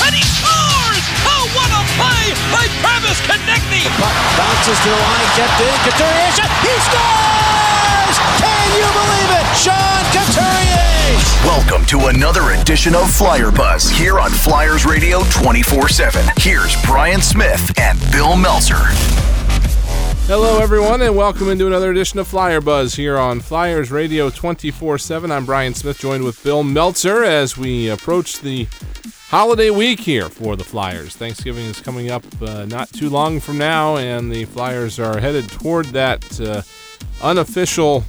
and he scores! Oh, what a play by Travis Konecny! Bounces to the line, kept in, Couturier shot, he scores! Can you believe it? Sean Couturier! Welcome to another edition of Flyer Buzz here on Flyers Radio 24-7. Here's Brian Smith and Bill Meltzer. Hello, everyone, and welcome into another edition of Flyer Buzz here on Flyers Radio 24 7. I'm Brian Smith, joined with Bill Meltzer as we approach the holiday week here for the Flyers. Thanksgiving is coming up uh, not too long from now, and the Flyers are headed toward that uh, unofficial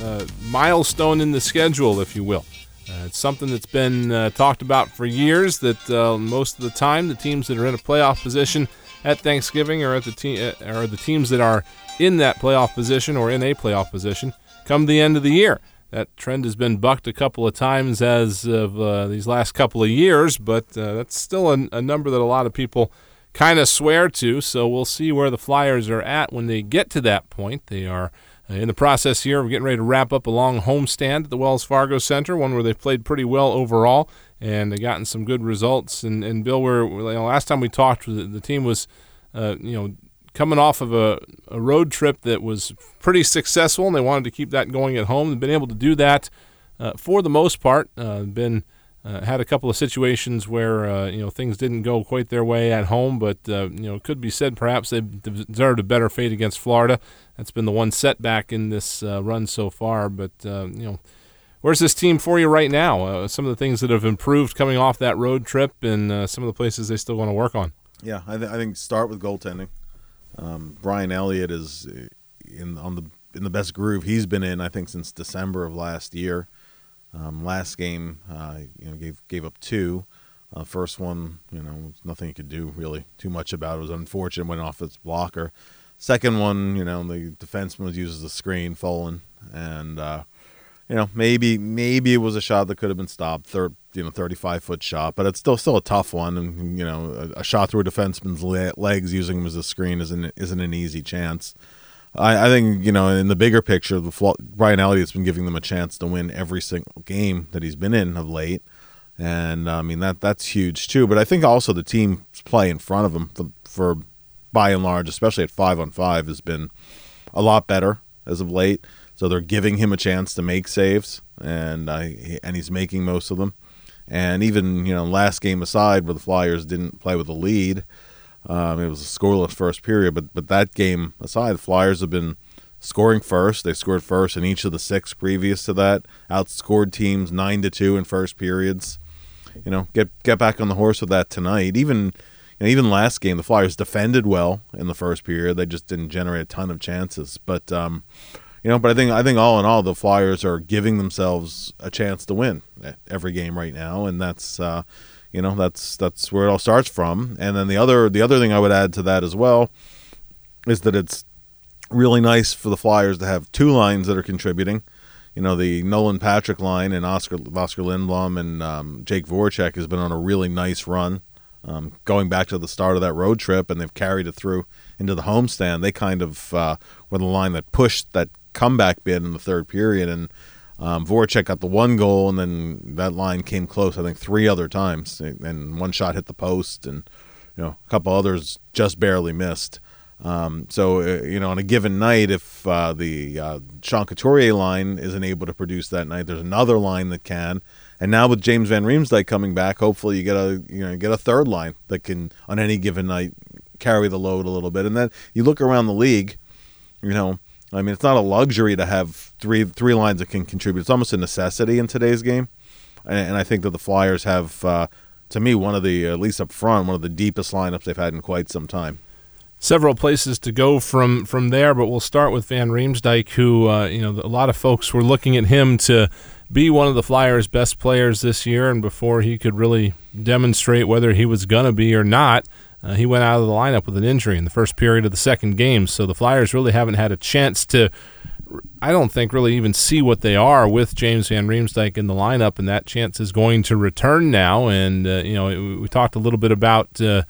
uh, milestone in the schedule, if you will. Uh, it's something that's been uh, talked about for years that uh, most of the time the teams that are in a playoff position at Thanksgiving or at the te- or the teams that are in that playoff position or in a playoff position come the end of the year. That trend has been bucked a couple of times as of uh, these last couple of years, but uh, that's still a, a, number that a lot of people kind of swear to. So we'll see where the Flyers are at when they get to that point. They are uh, in the process here of getting ready to wrap up a long homestand at the Wells Fargo Center, one where they played pretty well overall and they gotten some good results. And, and Bill, we're, you know, last time we talked, the, the team was, uh, you know, coming off of a, a road trip that was pretty successful, and they wanted to keep that going at home. They've been able to do that uh, for the most part. Uh, been uh, had a couple of situations where uh, you know things didn't go quite their way at home, but uh, you know it could be said perhaps they deserved a better fate against Florida. That's been the one setback in this uh, run so far. But you know, where's this team for you right now? some of the things that have improved coming off that road trip, and some of the places they still want to work on. Yeah, I, th- I think start with goaltending. Um, Brian Elliott is uh, in on the in the best groove he's been in. I think since December of last year. Um, last game, uh, you know, gave gave up two. Uh, first one, you know, nothing he could do really too much about. It, was unfortunate, went off its blocker. Second one, you know, the defenseman was uses the screen, falling, and uh, you know, maybe maybe it was a shot that could have been stopped. Third, you know, 35 foot shot, but it's still still a tough one. And you know, a, a shot through a defenseman's le- legs using him as a screen isn't isn't an easy chance. I, I think you know, in the bigger picture, the Brian Elliott's been giving them a chance to win every single game that he's been in of late, and I mean that that's huge too. But I think also the team's play in front of him for, for by and large, especially at five on five, has been a lot better as of late. So they're giving him a chance to make saves, and uh, and he's making most of them. And even you know, last game aside, where the Flyers didn't play with a lead, um, it was a scoreless first period. But but that game aside, the Flyers have been scoring first. They scored first in each of the six previous to that. Outscored teams nine to two in first periods. You know, get get back on the horse with that tonight. Even you know, even last game, the Flyers defended well in the first period. They just didn't generate a ton of chances. But um, you know, but I think I think all in all, the Flyers are giving themselves a chance to win every game right now, and that's uh, you know that's that's where it all starts from. And then the other the other thing I would add to that as well is that it's really nice for the Flyers to have two lines that are contributing. You know, the Nolan Patrick line and Oskar Oskar Lindblom and um, Jake Voracek has been on a really nice run. Um, going back to the start of that road trip, and they've carried it through into the homestand. They kind of uh, were the line that pushed that comeback bid in the third period, and um, Voracek got the one goal, and then that line came close. I think three other times, and one shot hit the post, and you know a couple others just barely missed. Um, so uh, you know, on a given night, if uh, the uh, Sean Couturier line isn't able to produce that night, there's another line that can. And now with James Van Riemsdyk coming back, hopefully you get a you know get a third line that can on any given night carry the load a little bit. And then you look around the league, you know, I mean, it's not a luxury to have three three lines that can contribute. It's almost a necessity in today's game, and, and I think that the Flyers have, uh, to me, one of the at least up front, one of the deepest lineups they've had in quite some time. Several places to go from from there, but we'll start with Van Riemsdyk, who uh, you know a lot of folks were looking at him to be one of the Flyers' best players this year, and before he could really demonstrate whether he was to be or not. Uh, he went out of the lineup with an injury in the first period of the second game, so the Flyers really haven't had a chance to, I don't think, really even see what they are with James Van Riemsdyk in the lineup, and that chance is going to return now. And uh, you know, we talked a little bit about uh,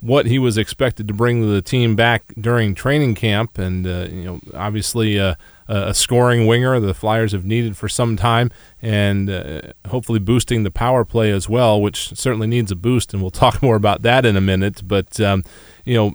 what he was expected to bring to the team back during training camp, and uh, you know, obviously uh, a scoring winger the Flyers have needed for some time, and uh, hopefully boosting the power play as well, which certainly needs a boost, and we'll talk more about that in a minute. But um, you know.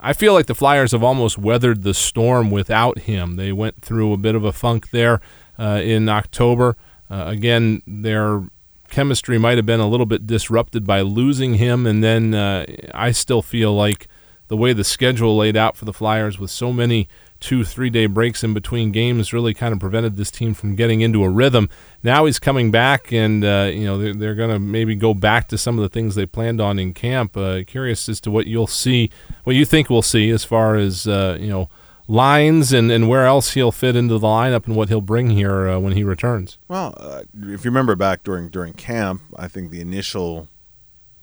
I feel like the Flyers have almost weathered the storm without him. They went through a bit of a funk there uh, in October. Uh, again, their chemistry might have been a little bit disrupted by losing him, and then uh, I still feel like the way the schedule laid out for the Flyers with so many two, three day breaks in between games really kind of prevented this team from getting into a rhythm. Now he's coming back, and uh, you know they're, they're going to maybe go back to some of the things they planned on in camp. Uh, curious as to what you'll see, what you think we'll see as far as uh, you know lines and, and where else he'll fit into the lineup and what he'll bring here uh, when he returns. Well, uh, if you remember back during during camp, I think the initial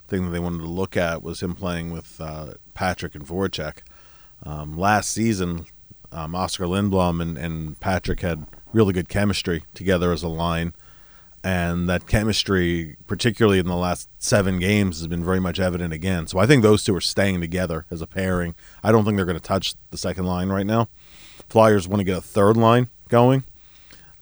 thing that they wanted to look at was him playing with uh, Patrick and Voracek. Um, last season, um, Oskar Lindblom and, and Patrick had really good chemistry together as a line. And that chemistry, particularly in the last seven games, has been very much evident again. So I think those two are staying together as a pairing. I don't think they're going to touch the second line right now. Flyers want to get a third line going.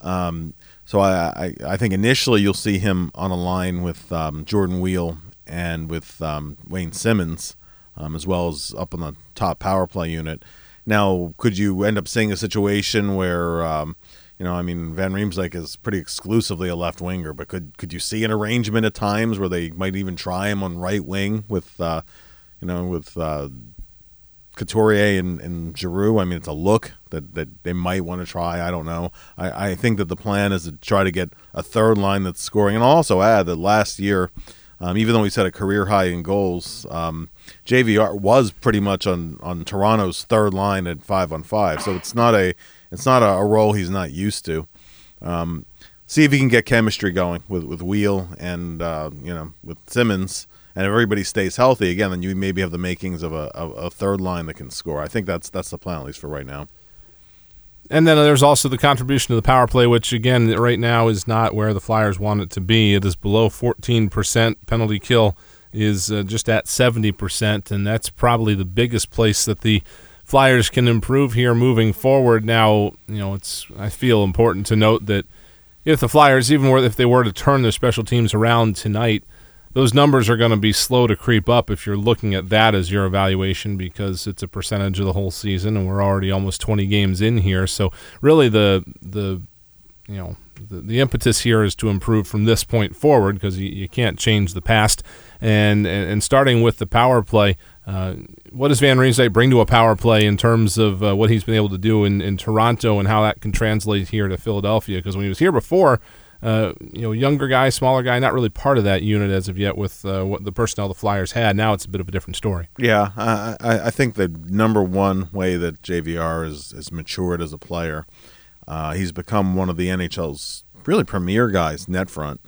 Um, so I, I, I, think initially you'll see him on a line with um, Jordan Weal and with um, Wayne Simmonds, um, as well as up on the top power play unit. Now, could you end up seeing a situation where, um, you know, I mean, Van Riemsdyk is pretty exclusively a left winger, but could could you see an arrangement at times where they might even try him on right wing with, uh, you know, with uh, Couturier and, and Giroux? I mean, it's a look that, that they might want to try. I don't know. I, I think that the plan is to try to get a third line that's scoring, and I'll also add that last year – um, even though he set a career high in goals, um, JVR was pretty much on, on Toronto's third line at five on five. So it's not a it's not a, a role he's not used to. Um, see if he can get chemistry going with with Weal and uh, you know with Simmonds, and if everybody stays healthy again, then you maybe have the makings of a, a, a third line that can score. I think that's that's the plan at least for right now. And then there's also the contribution to the power play, which again right now is not where the Flyers want it to be. It is below 14%. Penalty kill is uh, just at 70%, and that's probably the biggest place that the Flyers can improve here moving forward. Now, you know, it's I feel important to note that if the Flyers, even were, if they were to turn their special teams around tonight, those numbers are going to be slow to creep up if you're looking at that as your evaluation because it's a percentage of the whole season and we're already almost 20 games in here so really the the you know the, the impetus here is to improve from this point forward because you, you can't change the past and, and, starting with the power play uh, what does Van Riemsdyk bring to a power play in terms of uh, what he's been able to do in, in Toronto and how that can translate here to Philadelphia because when he was here before uh, you know, younger guy, smaller guy, not really part of that unit as of yet with uh, what the personnel the Flyers had. Now it's a bit of a different story. Yeah, I, I think the number one way that JVR is, is matured as a player, uh, he's become one of the NHL's really premier guys net front.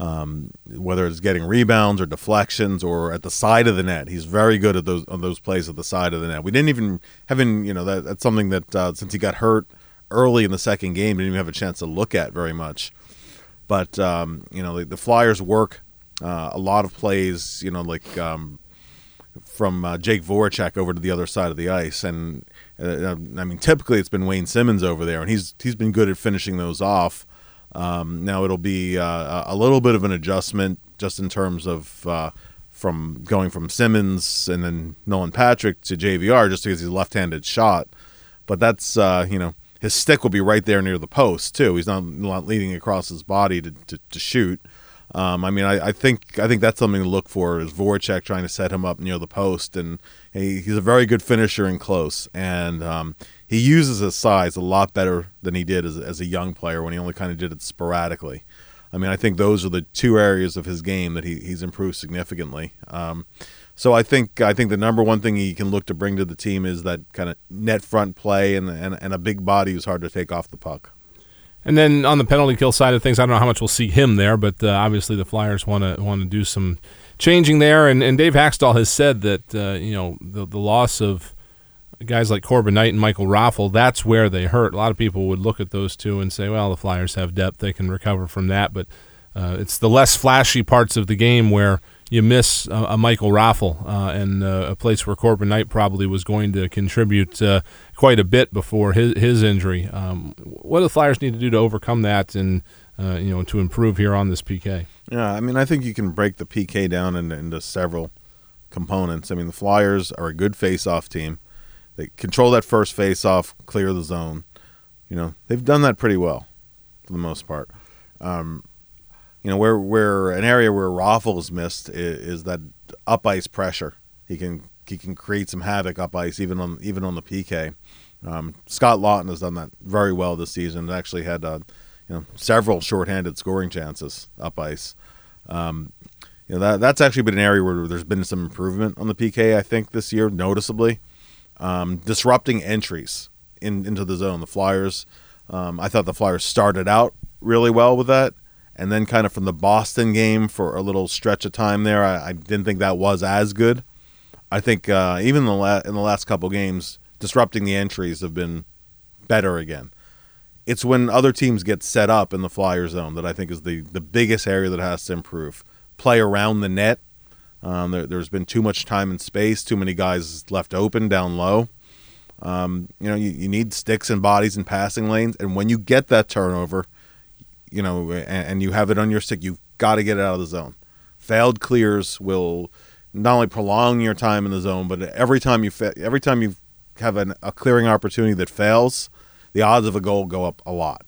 Um, whether it's getting rebounds or deflections or at the side of the net, he's very good at those on those plays at the side of the net. We didn't even having you know that, that's something that uh, since he got hurt early in the second game, didn't even have a chance to look at very much. But um, you know, the, the Flyers work uh, a lot of plays. You know, like um, from uh, Jake Voracek over to the other side of the ice, and uh, I mean, typically it's been Wayne Simmonds over there, and he's he's been good at finishing those off. Um, now it'll be uh, a little bit of an adjustment just in terms of uh, from going from Simmonds and then Nolan Patrick to JVR just because he's a left-handed shot. But that's uh, you know his stick will be right there near the post too. He's not, not leaning across his body to, to, to shoot. Um, I mean, I, I, think I think that's something to look for is Voracek trying to set him up near the post, and he, he's a very good finisher in close, and um, he uses his size a lot better than he did as, as a young player when he only kind of did it sporadically. I mean, I think those are the two areas of his game that he, he's improved significantly. Um, so I think I think the number one thing he can look to bring to the team is that kind of net front play and, and and a big body who's hard to take off the puck. And then on the penalty kill side of things, I don't know how much we'll see him there, but uh, obviously the Flyers want to want to do some changing there. And, and Dave Hakstol has said that uh, you know the the loss of guys like Corban Knight and Michael Raffl, that's where they hurt. A lot of people would look at those two and say, well, the Flyers have depth; they can recover from that. But uh, it's the less flashy parts of the game where you miss a, a Michael Raffl uh, and uh, a place where Corban Knight probably was going to contribute uh, quite a bit before his his injury. Um, what do the Flyers need to do to overcome that and uh, you know to improve here on this PK? Yeah, I mean, I think you can break the PK down into, into several components. I mean, the Flyers are a good face-off team. They control that first face-off, clear the zone. You know, they've done that pretty well for the most part. Um, you know, where where an area where Raffl's missed is, is, that up ice pressure. He can he can create some havoc up ice even on even on the PK. Um, Scott Laughton has done that very well this season. Actually had uh, you know several shorthanded scoring chances up ice. Um, you know that that's actually been an area where there's been some improvement on the PK. I think this year noticeably um, disrupting entries in into the zone. The Flyers, um, I thought the Flyers started out really well with that and then kind of from the Boston game for a little stretch of time there, I, I didn't think that was as good. I think uh, even in the, la- in the last couple games, disrupting the entries have been better again. It's when other teams get set up in the flyer zone that I think is the, the biggest area that has to improve. Play around the net. Um, there, has been too much time and space, too many guys left open down low. Um, you know, you, you need sticks and bodies and passing lanes, and when you get that turnover – you know, and, and you have it on your stick, you've got to get it out of the zone. Failed clears will not only prolong your time in the zone, but every time you fa- every time you have an, a clearing opportunity that fails, the odds of a goal go up a lot.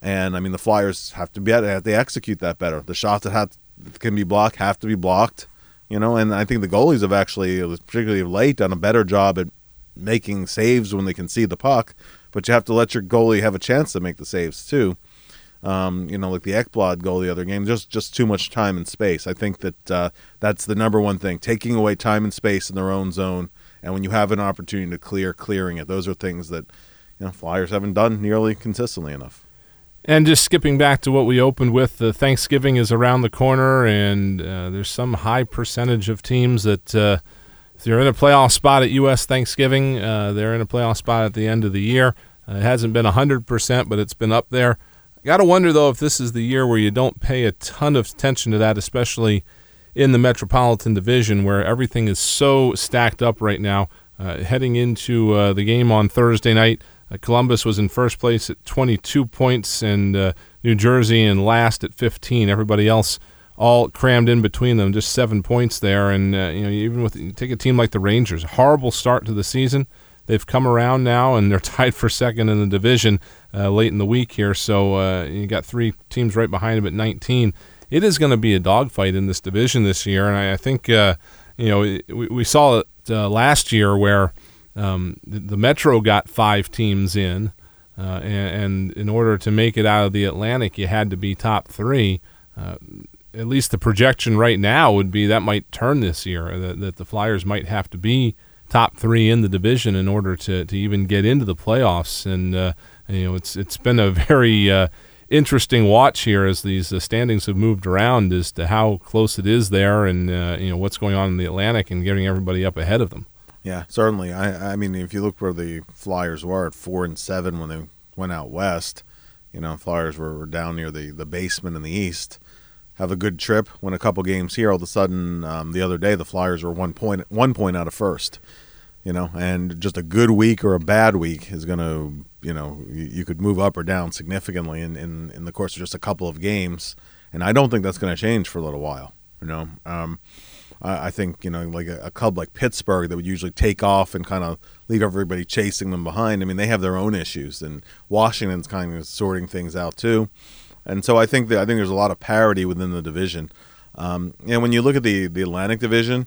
And I mean, the Flyers have to be have to execute that better. The shots that have that can be blocked have to be blocked. You know, and I think the goalies have actually, particularly late, done a better job at making saves when they can see the puck. But you have to let your goalie have a chance to make the saves too. Um, you know, like the Ekblad goal the other game, just just too much time and space. I think that uh, that's the number one thing: taking away time and space in their own zone. And when you have an opportunity to clear, clearing it. Those are things that you know Flyers haven't done nearly consistently enough. And just skipping back to what we opened with, the Thanksgiving is around the corner, and uh, there's some high percentage of teams that uh, if you're in a playoff spot at U.S. Thanksgiving, uh, they're in a playoff spot at the end of the year. Uh, it hasn't been 100%, but it's been up there. Got to wonder though if this is the year where you don't pay a ton of attention to that, especially in the Metropolitan Division where everything is so stacked up right now. Uh, heading into uh, the game on Thursday night, uh, Columbus was in first place at 22 points, and uh, New Jersey in last at 15. Everybody else all crammed in between them, just seven points there. And uh, you know, even with you take a team like the Rangers, horrible start to the season. They've come around now, and they're tied for second in the division uh, late in the week here. So uh, you got three teams right behind them at 19. It is going to be a dogfight in this division this year, and I, I think you know we, we saw it last year where um, the, the, Metro got five teams in, uh, and, and, in order to make it out of the Atlantic, you had to be top three. Uh, at least the projection right now would be that might turn this year. That, that the Flyers might have to be top three in the division in order to, to even get into the playoffs. And uh, you know, it's it's been a very uh, interesting watch here as these uh, standings have moved around as to how close it is there, and uh, you know what's going on in the Atlantic and getting everybody up ahead of them. Yeah, certainly. I I mean, if you look where the Flyers were at four and seven when they went out west, you know, Flyers were, were down near the the basement in the East have a good trip, win a couple games here. All of a sudden, um, the other day the Flyers were one point one point out of first you know, and just a good week or a bad week is going to, you know, you, you, could move up or down significantly in, in, in the course of just a couple of games. And I don't think that's going to change for a little while, you know. Um, I, I, think, you know, like a, a, club like Pittsburgh that would usually take off and kind of leave everybody chasing them behind. I mean, they have their own issues, and Washington's kind of sorting things out too. And so I think that I think there's a lot of parity within the division. Um, and when you look at the, the Atlantic Division,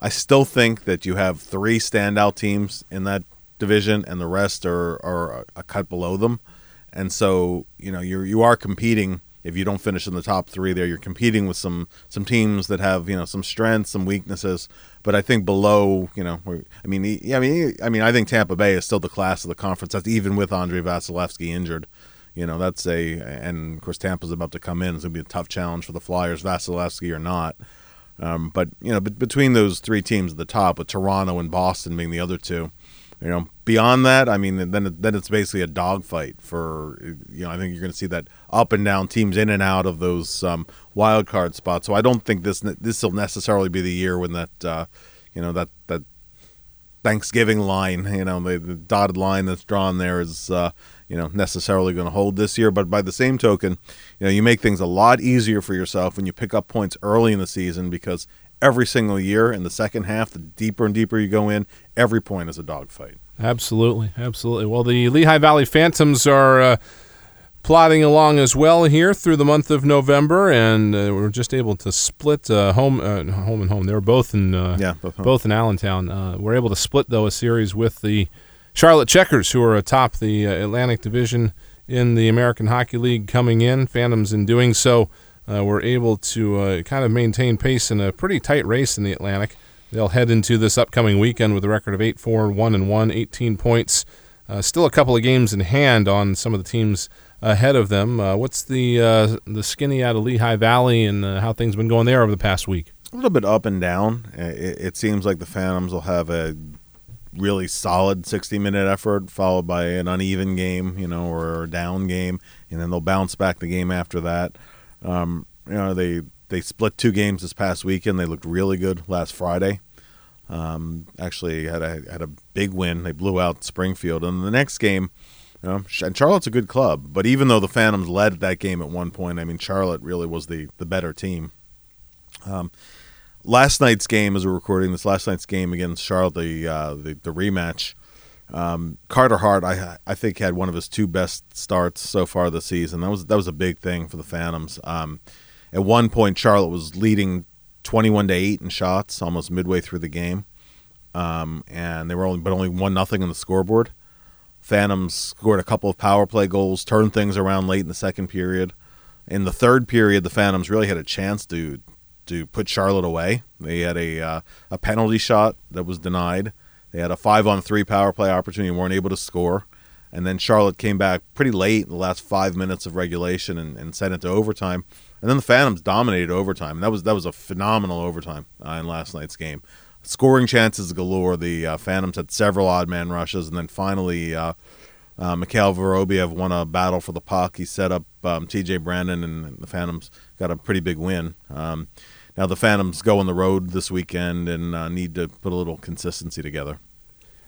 I still think that you have three standout teams in that division, and the rest are, are a cut below them. And so, you know, you you are competing. If you don't finish in the top three, there you're competing with some some teams that have you know some strengths, some weaknesses. But I think below, you know, I mean, yeah, I mean, I mean, I think Tampa Bay is still the class of the conference. That's even with Andre Vasilevskiy injured. You know, that's a, and of course Tampa's about to come in. It's gonna be a tough challenge for the Flyers, Vasilevskiy or not. Um, but you know, between those three teams at the top, with Toronto and Boston being the other two, you know, beyond that, I mean, then then it's basically a dogfight for you know. I think you're going to see that up and down teams in and out of those um, wild card spots. So I don't think this this will necessarily be the year when that uh, you know that that Thanksgiving line, you know, the, the dotted line that's drawn there is uh, you know necessarily going to hold this year. But by the same token, you know, you make things a lot easier for yourself when you pick up points early in the season because every single year in the second half, the deeper and deeper you go in, every point is a dogfight. Absolutely, absolutely. Well, the Lehigh Valley Phantoms are uh, plodding along as well here through the month of November, and uh, we're just able to split uh, home, uh, home and home. They were both in, uh, yeah, both, both in Allentown. Uh, we're able to split though a series with the Charlotte Checkers, who are atop the Atlantic Division in the American Hockey League, coming in. Phantoms in doing so uh, were able to uh, kind of maintain pace in a pretty tight race in the Atlantic. They'll head into this upcoming weekend with a record of 8 4 1 and 1, 18 points. Uh, still a couple of games in hand on some of the teams ahead of them. Uh, what's the uh, the skinny out of Lehigh Valley and uh, how things been going there over the past week? A little bit up and down. It, it seems like the Phantoms will have a really solid 60 minute effort followed by an uneven game, you know, or a down game, and then they'll bounce back the game after that. Um, you know, they they split two games this past weekend. They looked really good last Friday. Um, actually had a had a big win. They blew out Springfield. And the next game, you know, and Charlotte's a good club, but even though the Phantoms led that game at one point, I mean Charlotte really was the the better team. Um, last night's game, as we're recording this, last night's game against Charlotte, the uh, the, the rematch. Um, Carter Hart, I I think had one of his two best starts so far this season. That was that was a big thing for the Phantoms. Um, at one point, Charlotte was leading twenty-one to eight in shots, almost midway through the game, um, and they were only but only one nothing on the scoreboard. Phantoms scored a couple of power play goals, turned things around late in the second period. In the third period, the Phantoms really had a chance to to put Charlotte away. They had a uh, a penalty shot that was denied they had a five on three power play opportunity and weren't able to score. And then Charlotte came back pretty late in the last five minutes of regulation and, and sent it to overtime. And then the Phantoms dominated overtime. That was that was a phenomenal overtime uh, in last night's game. Scoring chances galore. The uh, Phantoms had several odd man rushes, and then finally, uh, uh, Mikhail Vorobiev won a battle for the puck. He set up um, T.J. Brennan, and the Phantoms got a pretty big win. Um, now the Phantoms go on the road this weekend and uh, need to put a little consistency together.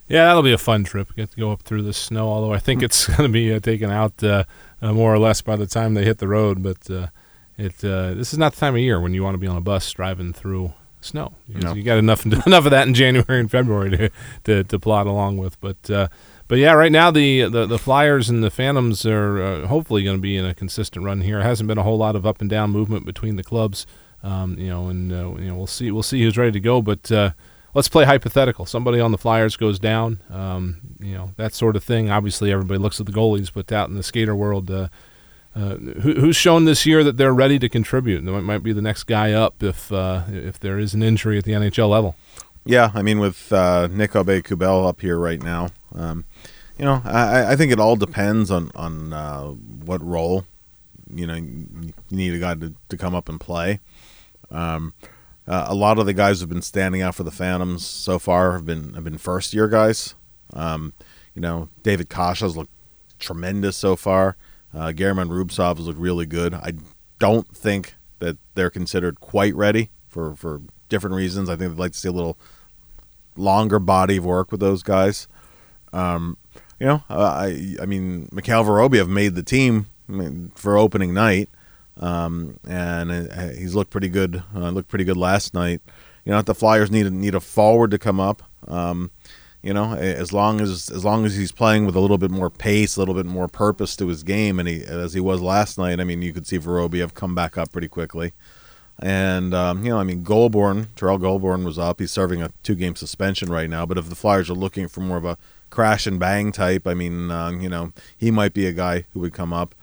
Yeah, that'll be a fun trip. Get to go up through the snow. Although I think it's going to be uh, taken out uh, uh, more or less by the time they hit the road. But uh, it uh, this is not the time of year when you want to be on a bus driving through snow. You, no. you got enough enough of that in January and February to to, to plot along with. But uh, but yeah, right now the, the, the Flyers and the Phantoms are hopefully going to be in a consistent run here. It hasn't been a whole lot of up and down movement between the clubs. Um, you know, and you know we'll see we'll see who's ready to go, but let's play hypothetical. Somebody on the Flyers goes down, um, you know, that sort of thing. Obviously, everybody looks at the goalies, but out in the skater world, uh, uh, who, who's shown this year that they're ready to contribute? That might be the next guy up if uh, if there is an injury at the NHL level. Yeah, I mean, with uh, Nick Aube-Kubel up here right now, um, you know, I, I, think it all depends on on uh, what role. You know, you need a guy to, to come up and play. Um, uh, a lot of the guys who've been standing out for the Phantoms so far have been have been first year guys. Um, you know, David Kase's looked tremendous so far. Uh, German Rubtsov has looked really good. I don't think that they're considered quite ready for, for different reasons. I think they'd like to see a little longer body of work with those guys. Um, you know, uh, I I mean, Mikhail Vorobiev made the team for opening night. Um, and uh, he's looked pretty good. Uh, looked pretty good last night. You know, the Flyers need need a forward to come up, um, you know, as long as as long as he's playing with a little bit more pace, a little bit more purpose to his game, and he as he was last night. I mean, you could see Vorobiev come back up pretty quickly. And um, you know, I mean, Goulbourne, Terrell Goulbourne was up. He's serving a two-game suspension right now. But if the Flyers are looking for more of a crash and bang type, I mean, uh, you know, he might be a guy who would come up.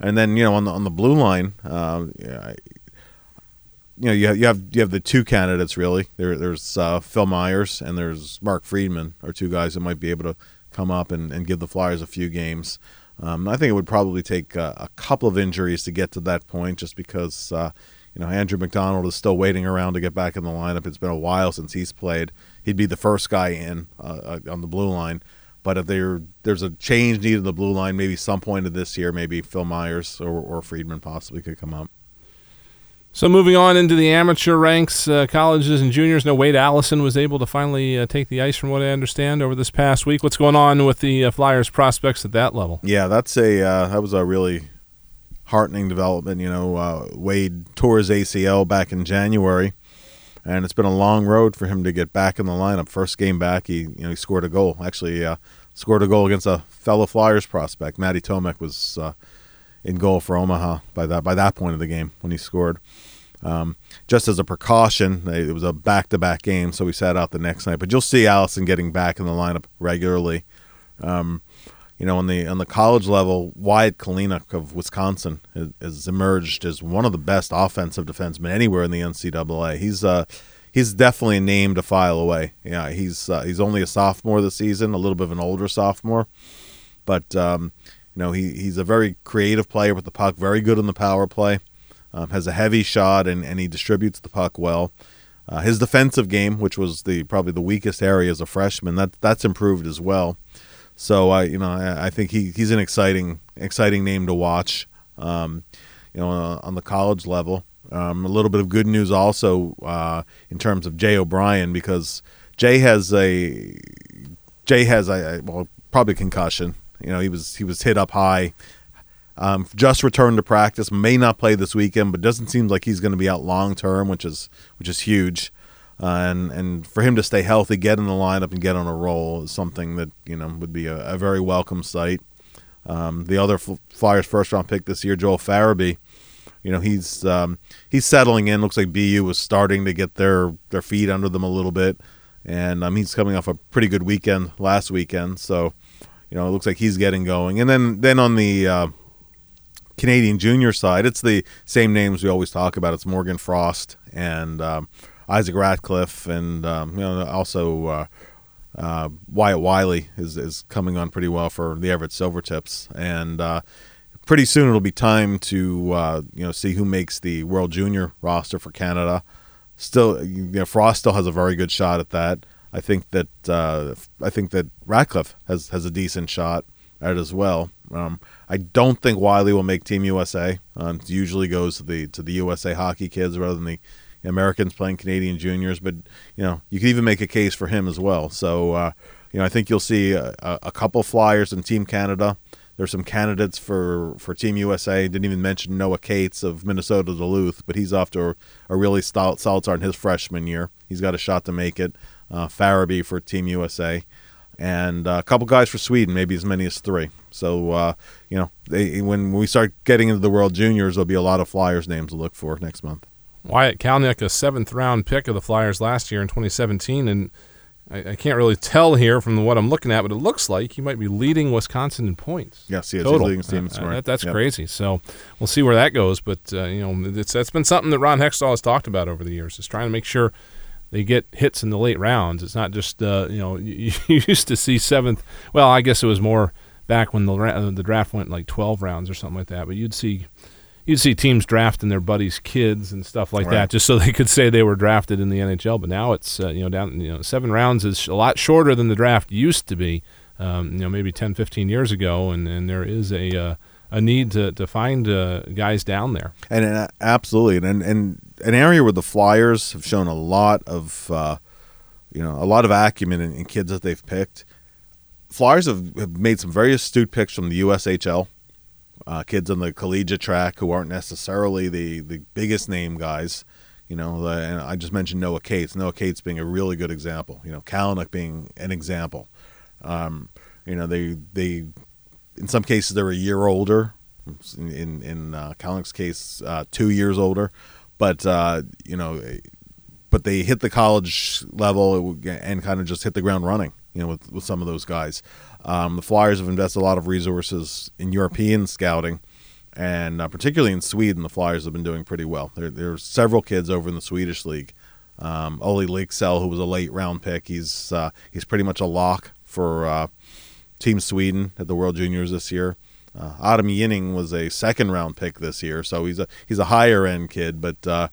And then you know on the on the blue line, uh, yeah, you know you have, you have you have the two candidates really. There there's uh, Phil Myers and there's Mark Friedman are two guys that might be able to come up and, and give the Flyers a few games. Um, I think it would probably take uh, a couple of injuries to get to that point, just because uh, You know, Andrew MacDonald is still waiting around to get back in the lineup. It's been a while since he's played. He'd be the first guy in uh, uh on the blue line. But if there there's a change needed in the blue line, maybe some point of this year, maybe Phil Myers or, or Friedman possibly could come up. So moving on into the amateur ranks, uh, colleges and juniors. No, Wade Allison was able to finally uh, take the ice, from what I understand, over this past week. What's going on with the uh, Flyers prospects at that level? Yeah, that's a uh, that was a really heartening development. You know, uh, Wade tore his ACL back in January, and it's been a long road for him to get back in the lineup. First game back, he you know he scored a goal. Actually, uh, scored a goal against a fellow Flyers prospect. Matej Tomek was in goal for Omaha by that by that point of the game when he scored. Um, just as a precaution, it was a back-to-back game, so we sat out the next night. But you'll see Allison getting back in the lineup regularly. Um, you know, on the on the college level, Wyatt Kalynuk of Wisconsin has, has, emerged as one of the best offensive defensemen anywhere in the NCAA. He's uh, he's definitely a name to file away. Yeah, he's uh, he's only a sophomore this season, a little bit of an older sophomore, but um, you know he he's a very creative player with the puck, very good on the power play um, has a heavy shot, and, and he distributes the puck well. Uh, his defensive game, which was the probably the weakest area as a freshman, that that's improved as well. So I, you know, I, I think he, he's an exciting exciting name to watch. Um, you know, uh, on the college level. Um, a little bit of good news also uh, in terms of Jay O'Brien because Jay has a Jay has a well probably concussion. You know, he was he was hit up high um, just returned to practice, may not play this weekend, but doesn't seem like he's going to be out long term, which is which is huge. Uh, and and for him to stay healthy, get in the lineup, and get on a roll is something that you know would be a, a very welcome sight. Um, the other Flyers first round pick this year, Joel Farabee, you know he's um, he's settling in. Looks like BU was starting to get their their feet under them a little bit, and um, he's coming off a pretty good weekend last weekend. So you know it looks like he's getting going. And then then on the uh, Canadian junior side, it's the same names we always talk about. It's Morgan Frost and um, Isaac Ratcliffe, and um, you know also uh, uh, Wyatte Wylie is is coming on pretty well for the Everett Silvertips, and uh, pretty soon it'll be time to uh, you know see who makes the World Junior roster for Canada. Still, you know, Frost still has a very good shot at that. I think that uh, I think that Ratcliffe has has a decent shot at it as well. Um, I don't think Wylie will make Team USA. Um, usually goes to the to the USA hockey kids rather than the Americans playing Canadian juniors. But you know, you could even make a case for him as well. So uh, you know, I think you'll see a, a couple flyers in Team Canada. There's some candidates for, for Team USA. Didn't even mention Noah Cates of Minnesota Duluth, but he's off to a, a really solid start in his freshman year. He's got a shot to make it. Uh, Farabee for Team USA and uh, a couple guys for Sweden, maybe as many as three. So uh, you know, they, when we start getting into the World Juniors, there'll be a lot of Flyers names to look for next month. Wyatt Kalynuk, a seventh round pick of the Flyers last year in 2017, and I, I, can't really tell here from what I'm looking at, but it looks like he might be leading Wisconsin in points. Yes, he is. Total. He's leading uh, that, that's yep. crazy. So we'll see where that goes. But uh, you know, that's been something that Ron Hextall has talked about over the years, is trying to make sure they get hits in the late rounds. It's not just uh, you know you, you, used to see seventh. Well, I guess it was more back when the uh, the draft went like twelve rounds or something like that. But you'd see you'd see teams drafting their buddies' kids and stuff like right. that, just so they could say they were drafted in the NHL. But now it's uh, you know down you know seven rounds is a lot shorter than the draft used to be. Um, you know maybe 10, 15 years ago, and, and there is a uh, a need to, to find uh, guys down there. And, and uh, absolutely, and and an area where the Flyers have shown a lot of, uh, you know, a lot of acumen in, in, kids that they've picked. Flyers have, have made some very astute picks from the USHL. Uh, kids on the collegiate track who aren't necessarily the, the biggest name guys. You know, the, and I just mentioned Noah Cates. Noah Cates being a really good example. You know, Kalynuk being an example. Um, you know, they they in some cases they're a year older. In in uh, Kalynuk's case, uh, two years older but uh, you know, but they hit the college level and kind of just hit the ground running. You know, with with some of those guys. Um, the Flyers have invested a lot of resources in European scouting, and uh, particularly in Sweden, the Flyers have been doing pretty well. There, are several kids over in the Swedish league. Um, Lycksell, who was a late round pick, he's uh, he's pretty much a lock for uh, Team Sweden at the World Juniors this year. Uh, Adam Ginning was a second round pick this year, so he's a he's a higher end kid, but uh,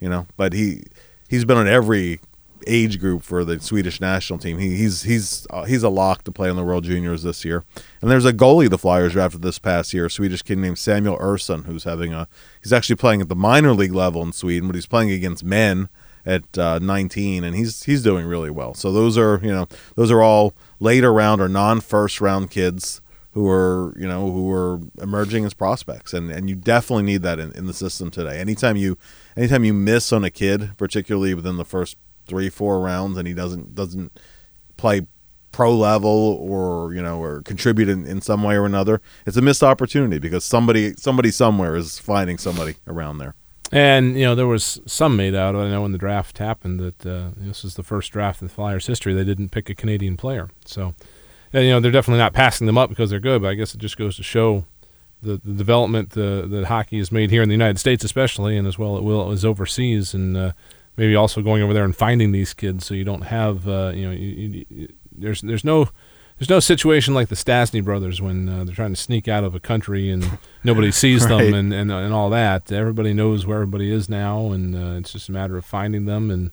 you know, but he he's been on every age group for the Swedish national team. He, he's he's uh, he's a lock to play on the World Juniors this year. And there's a goalie the Flyers drafted this past year, a Swedish kid named Samuel Ersson, who's having a he's actually playing at the minor league level in Sweden, but he's playing against men at uh, 19, and he's he's doing really well. So those are you know those are all later round or non first round kids who are you know who are emerging as prospects and and you definitely need that in, in the system today anytime you anytime you miss on a kid particularly within the first three four rounds and he doesn't doesn't play pro level or you know or contribute in, in some way or another it's a missed opportunity because somebody somebody somewhere is finding somebody around there and you know there was some made out. I know when the draft happened that uh, this was the first draft in the Flyers history they didn't pick a Canadian player. So and, you know they're definitely not passing them up because they're good, but I guess it just goes to show the, the development uh, that hockey has made here in the United States, especially, and as well it will as overseas, and uh, maybe also going over there and finding these kids so you don't have uh, you know you, you, there's there's no there's no situation like the Stastny brothers when uh, they're trying to sneak out of a country and nobody sees right. them and, and and all that. Everybody knows where everybody is now, and uh, it's just a matter of finding them and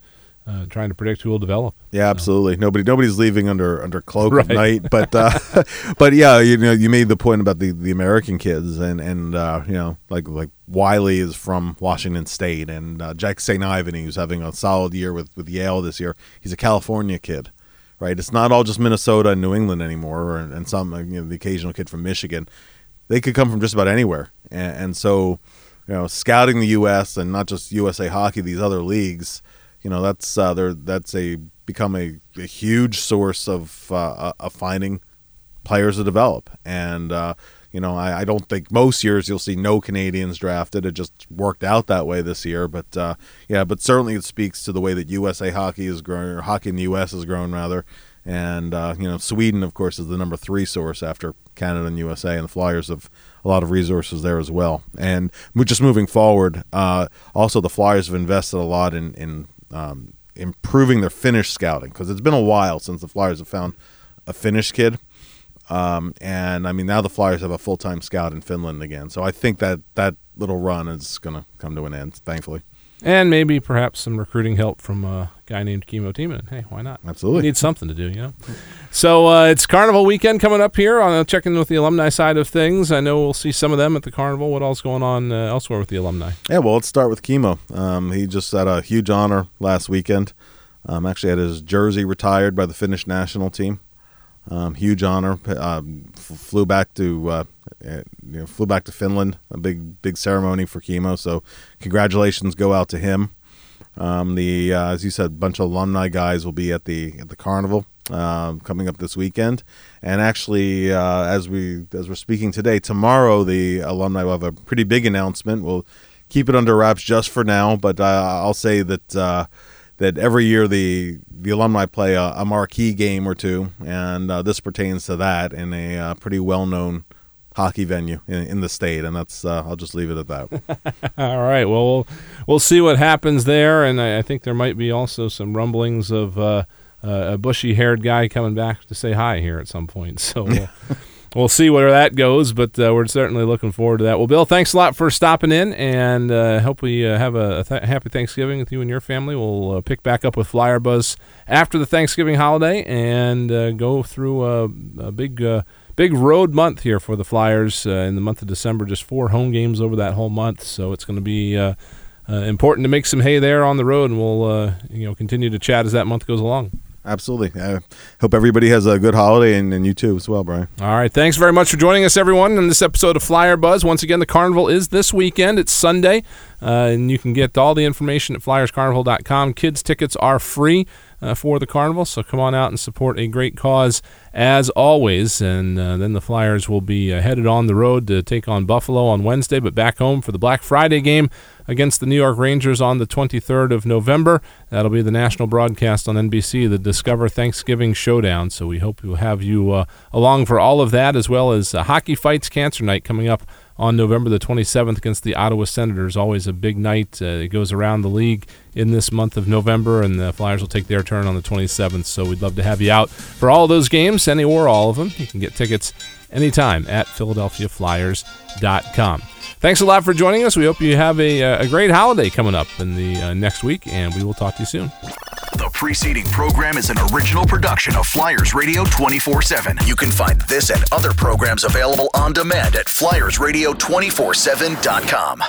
uh, trying to predict who will develop. Yeah, absolutely. So. Nobody, nobody's leaving under under cloak right. at night. But uh, but yeah, you know, you made the point about the, the American kids, and and uh, you know, like like Wylie is from Washington State, and uh, Jack St. Ivany, who's having a solid year with with Yale this year. He's a California kid, right? It's not all just Minnesota and New England anymore, and, and some you know the occasional kid from Michigan. They could come from just about anywhere, and, and so you know, scouting the U.S. and not just USA Hockey, these other leagues you know that's uh, there that's a become a, a huge source of uh, of finding players to develop. And uh, you know I, I, don't think most years you'll see no Canadians drafted. It just worked out that way this year. But uh, yeah but certainly it speaks to the way that USA hockey is growing or hockey in the US has grown rather. And uh, you know Sweden of course is the number three source after Canada and USA and the Flyers have a lot of resources there as well. And just moving forward uh, also the Flyers have invested a lot in, in um, improving their Finnish scouting because it's been a while since the Flyers have found a Finnish kid. Um, and I mean, now the Flyers have a full time scout in Finland again. So I think that that little run is going to come to an end, thankfully. And maybe perhaps some recruiting help from a guy named Kimmo Timonen. Hey, why not? Absolutely. We need something to do, you know? So uh, it's Carnival weekend coming up here. I'll check in with the alumni side of things. I know we'll see some of them at the Carnival. What else going on uh, elsewhere with the alumni? Yeah, well, let's start with Kimmo. Um, he just had a huge honor last weekend. Um, actually, had his jersey retired by the Finnish national team. Um, huge honor. F- flew back to uh, you know, flew back to Finland. A big big ceremony for Kimmo. So congratulations go out to him. Um, the uh, as you said, a bunch of alumni guys will be at the at the carnival um, coming up this weekend. And actually, uh, as we as we're speaking today, tomorrow the alumni will have a pretty big announcement. We'll keep it under wraps just for now, but uh, I'll say that uh, that every year the the alumni play a, a marquee game or two, and uh, this pertains to that in a uh, pretty well known hockey venue in, in, the state, and that's uh, I'll just leave it at that. All right. Well, we'll we'll see what happens there, and I, I think there might be also some rumblings of uh, uh, a bushy-haired guy coming back to say hi here at some point. So. We'll, we'll see where that goes, but uh, we're certainly looking forward to that. Well, Bill, thanks a lot for stopping in, and uh, hope we uh, have a, th- happy Thanksgiving with you and your family. We'll uh, pick back up with Flyer Buzz after the Thanksgiving holiday and uh, go through a, a big, uh, big road month here for the Flyers in the month of December. Just four home games over that whole month, so it's going to be. important to make some hay there on the road, and we'll you know continue to chat as that month goes along absolutely. I hope everybody has a good holiday and, and, you too as well, Brian. All right. Thanks very much for joining us, everyone, in this episode of Flyer Buzz. Once again, the carnival is this weekend. It's Sunday, uh, and you can get all the information at flyerscarnival.com. Kids' tickets are free. Uh, for the carnival. So come on out and support a great cause as always. And uh, then the Flyers will be uh, headed on the road to take on Buffalo on Wednesday, but back home for the Black Friday game against the New York Rangers on the 23rd of November. That'll be the national broadcast on NBC, the Discover Thanksgiving Showdown. So we hope we'll have you uh, along for all of that, as well as uh, Hockey Fights Cancer Night coming up on November the 27th against the Ottawa Senators. Always a big night. Uh, it goes around the league in this month of November, and the Flyers will take their turn on the 27th. So we'd love to have you out for all those games, any or all of them. You can get tickets anytime at PhiladelphiaFlyers.com. Thanks a lot for joining us. We hope you have a, uh, a great holiday coming up in the uh, next week, and we will talk to you soon. The preceding program is an original production of Flyers Radio 24 7. You can find this and other programs available on demand at FlyersRadio247.com.